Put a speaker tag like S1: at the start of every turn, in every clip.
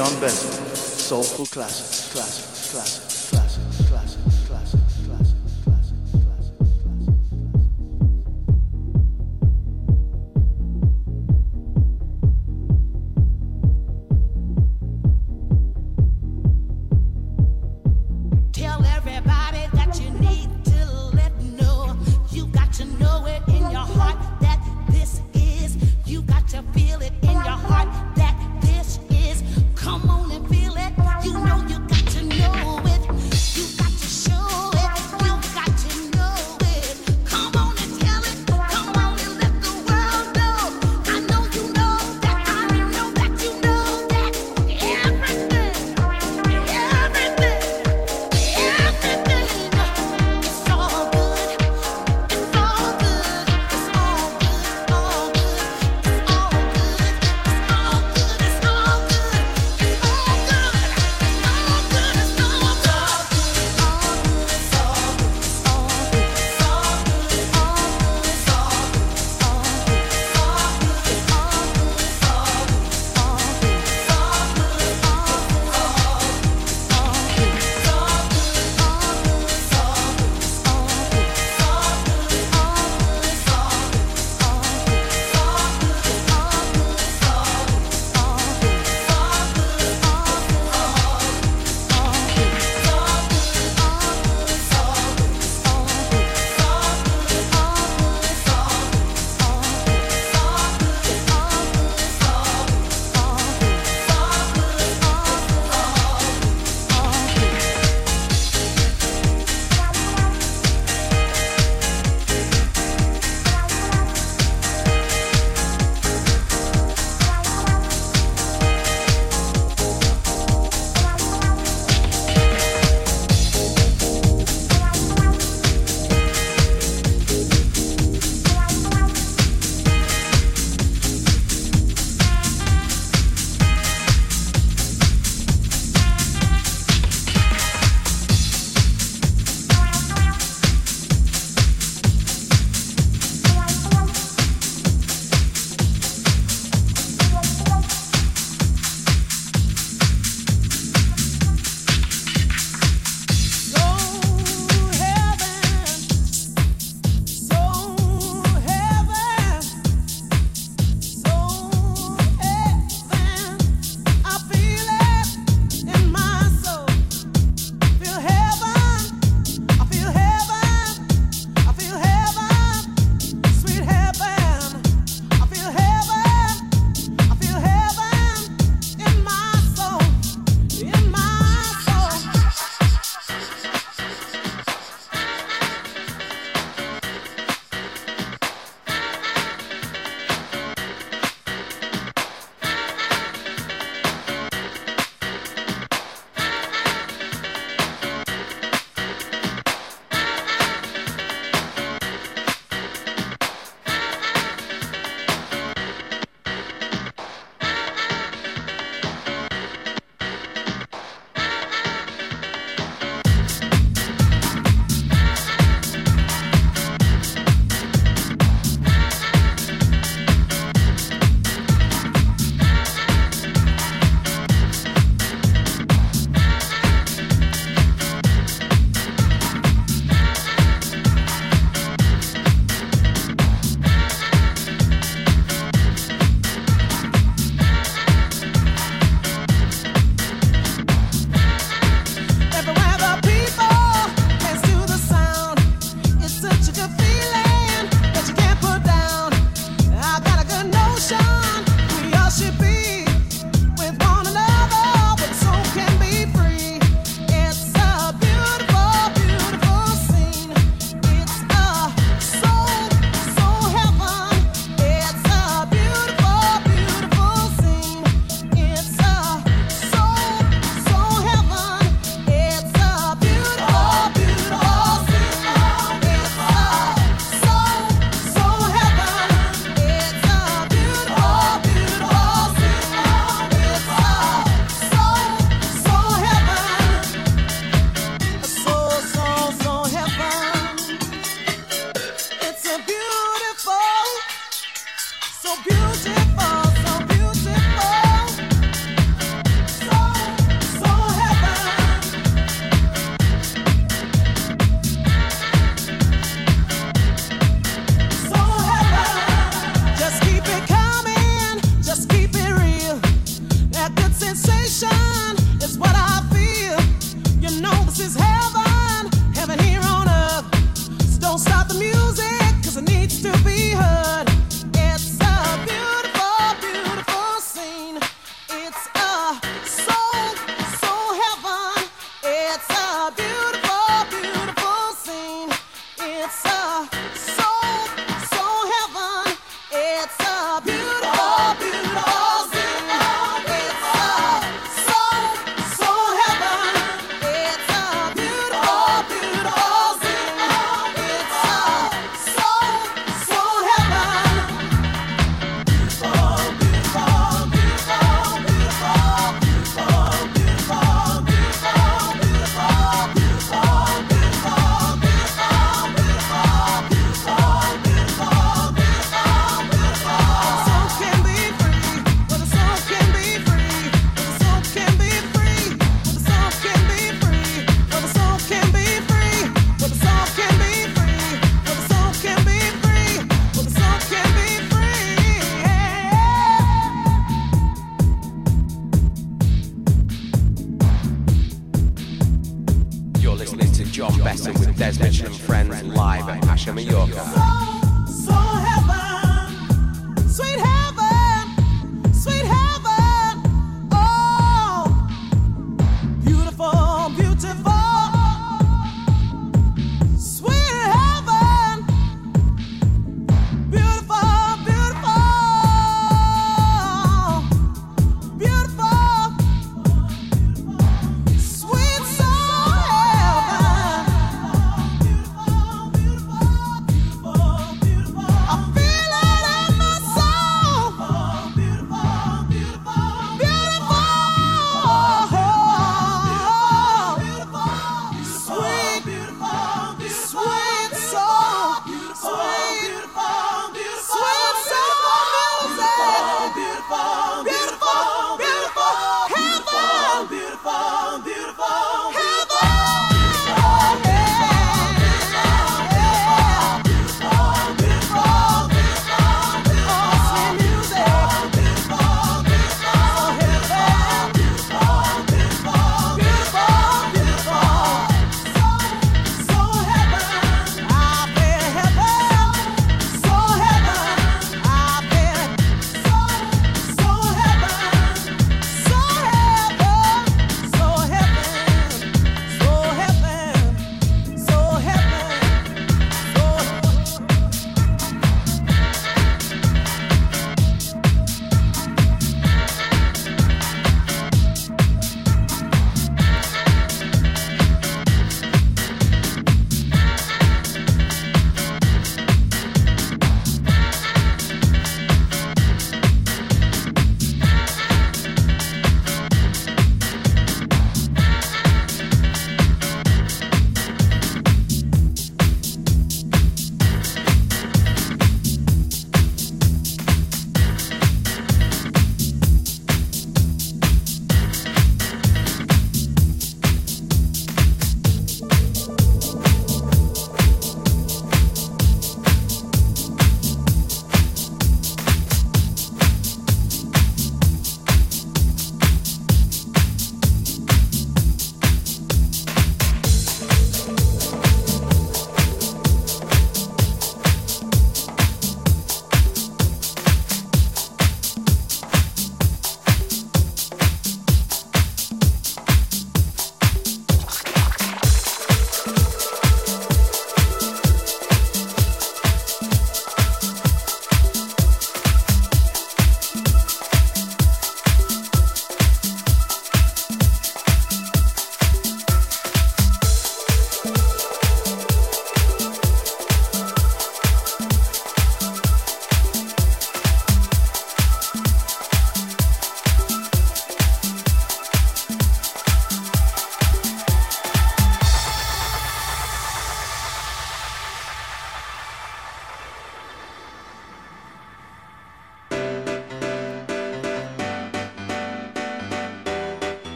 S1: Jon Besant. Soulful classics, classics, classics,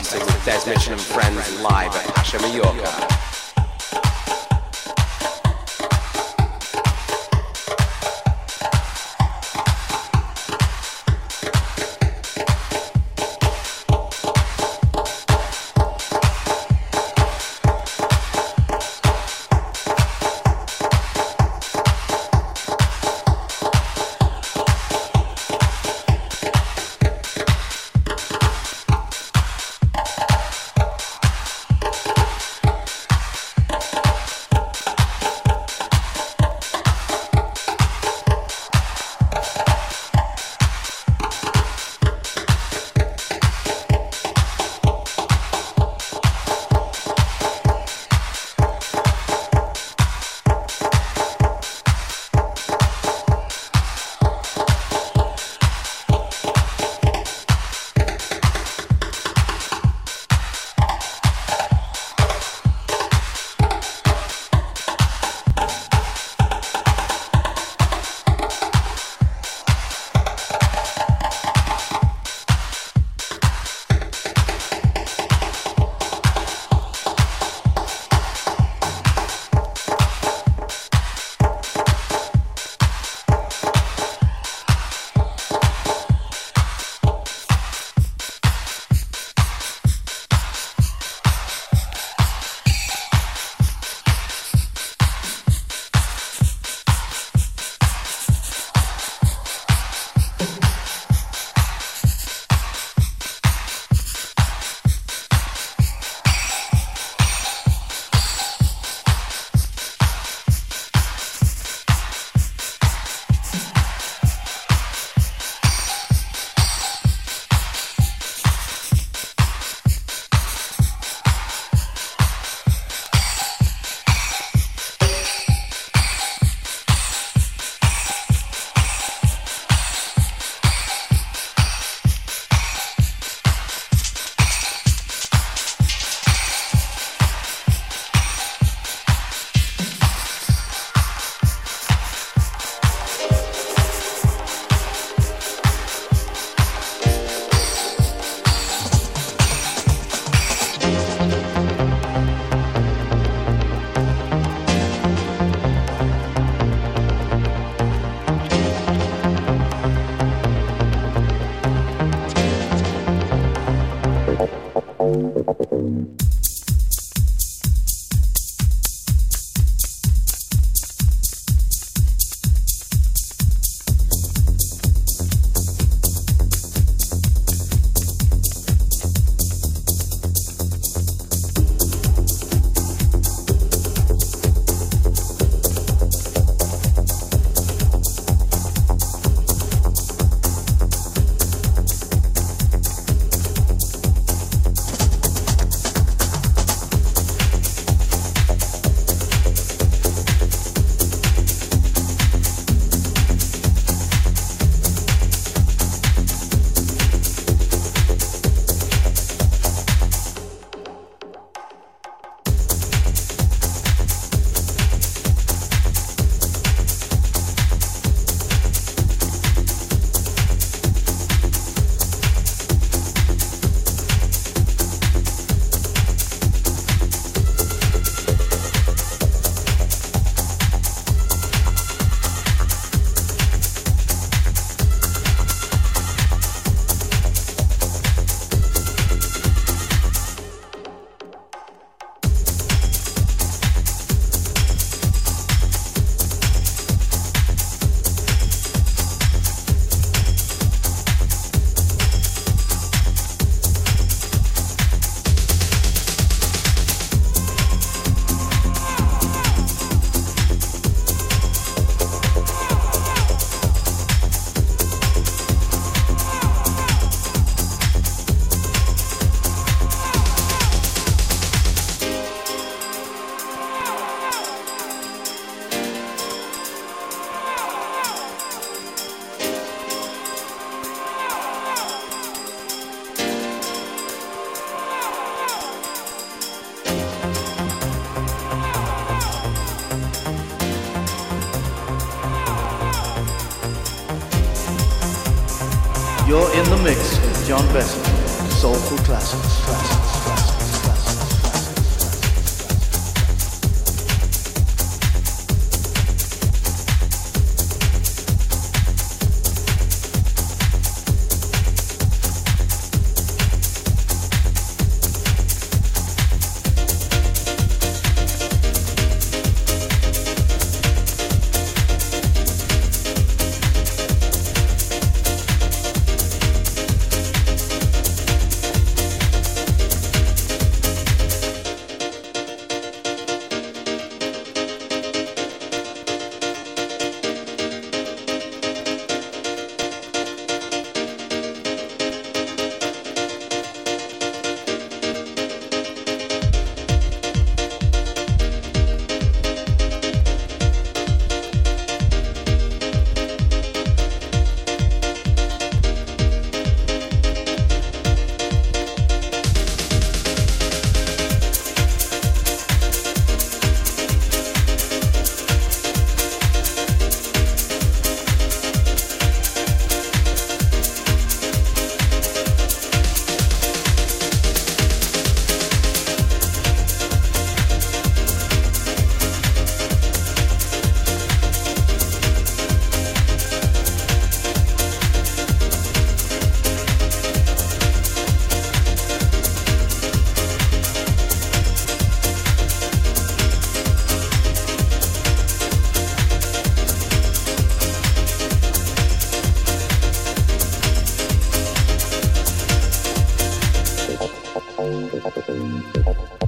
S2: Besant with Des Mitchell and friends live at Pacha Mallorca.
S1: Besant. soulful classics, classics, たときに見たときに。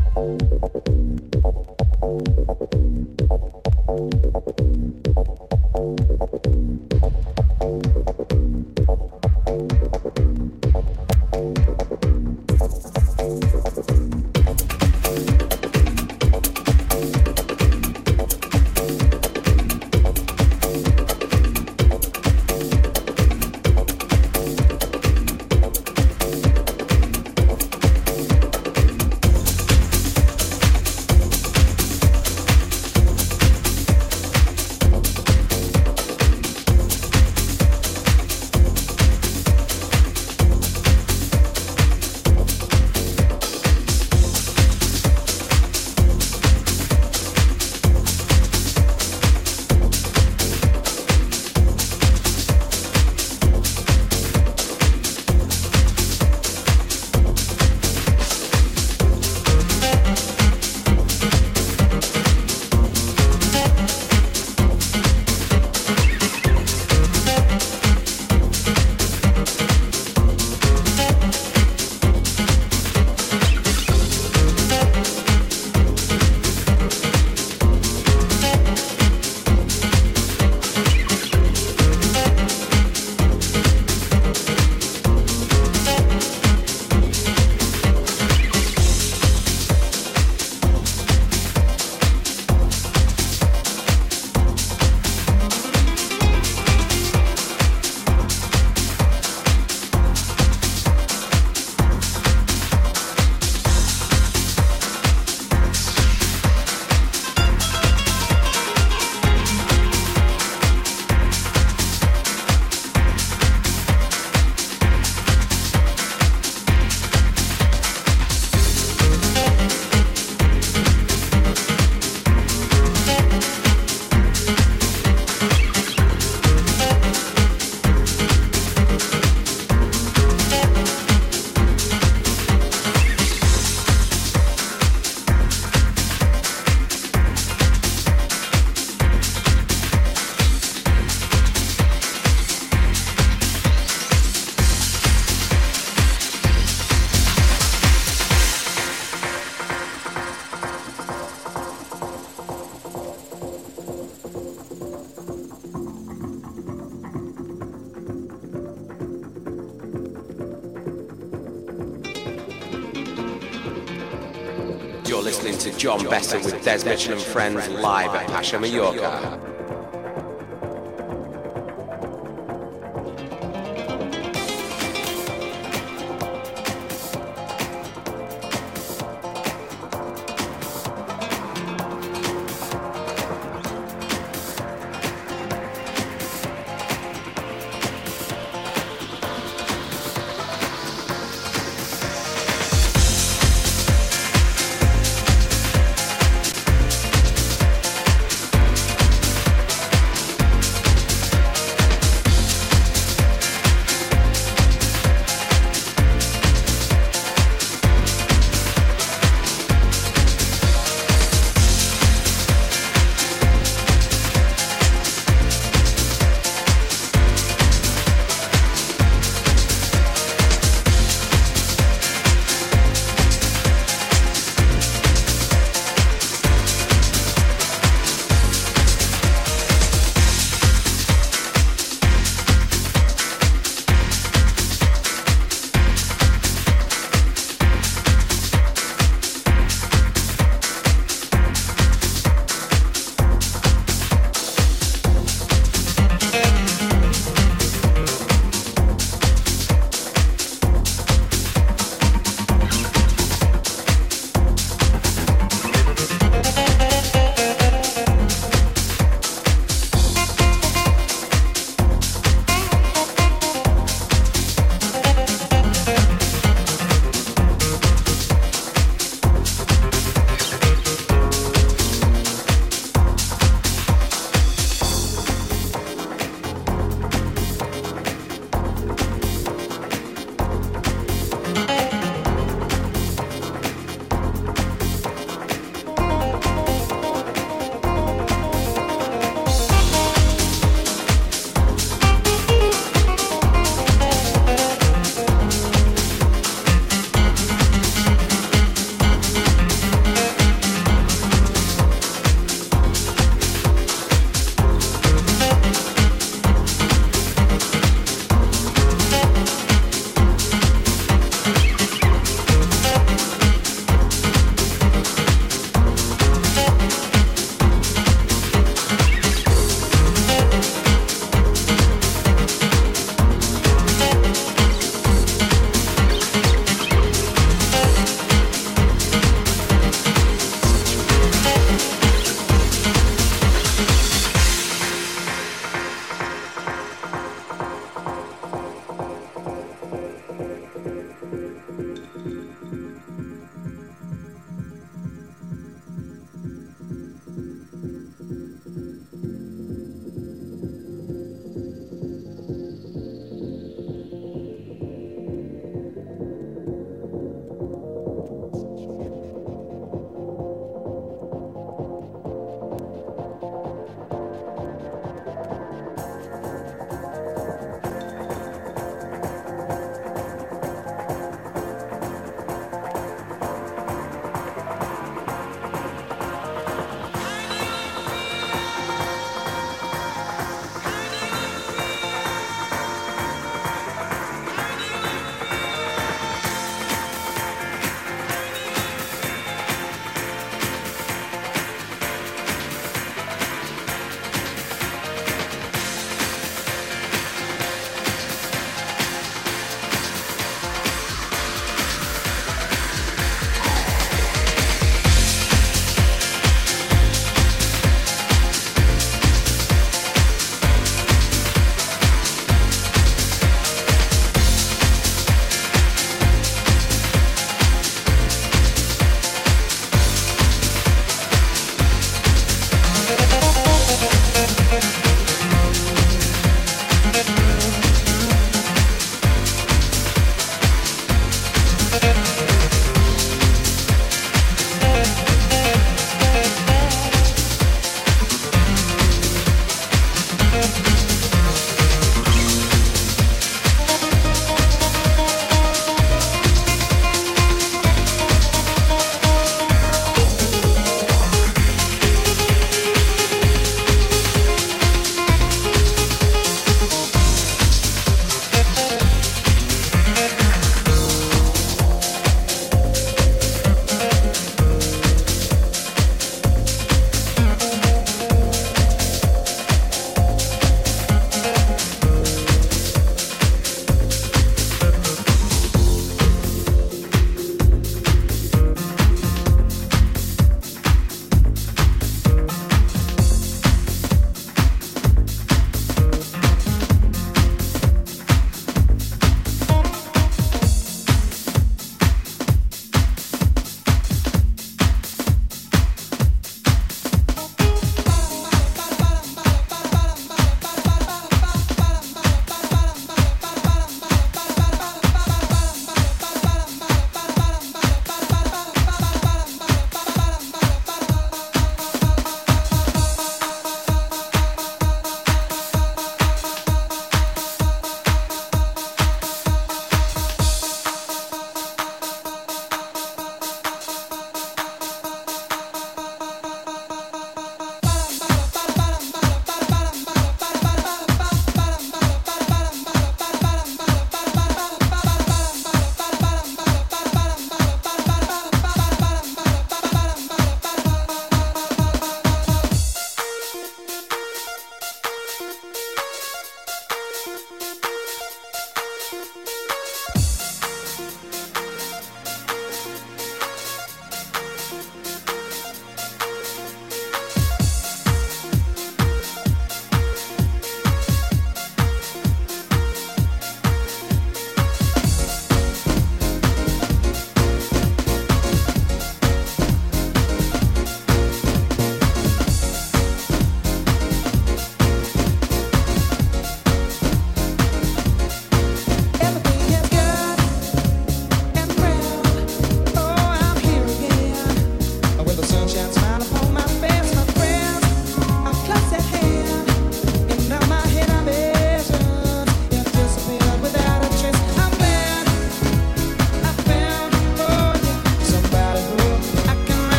S2: To with Des Mitchell and Friends live at Pacha Mallorca.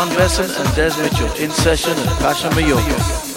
S1: Jon Besant and Des Mitchell in session at Pacha Mallorca.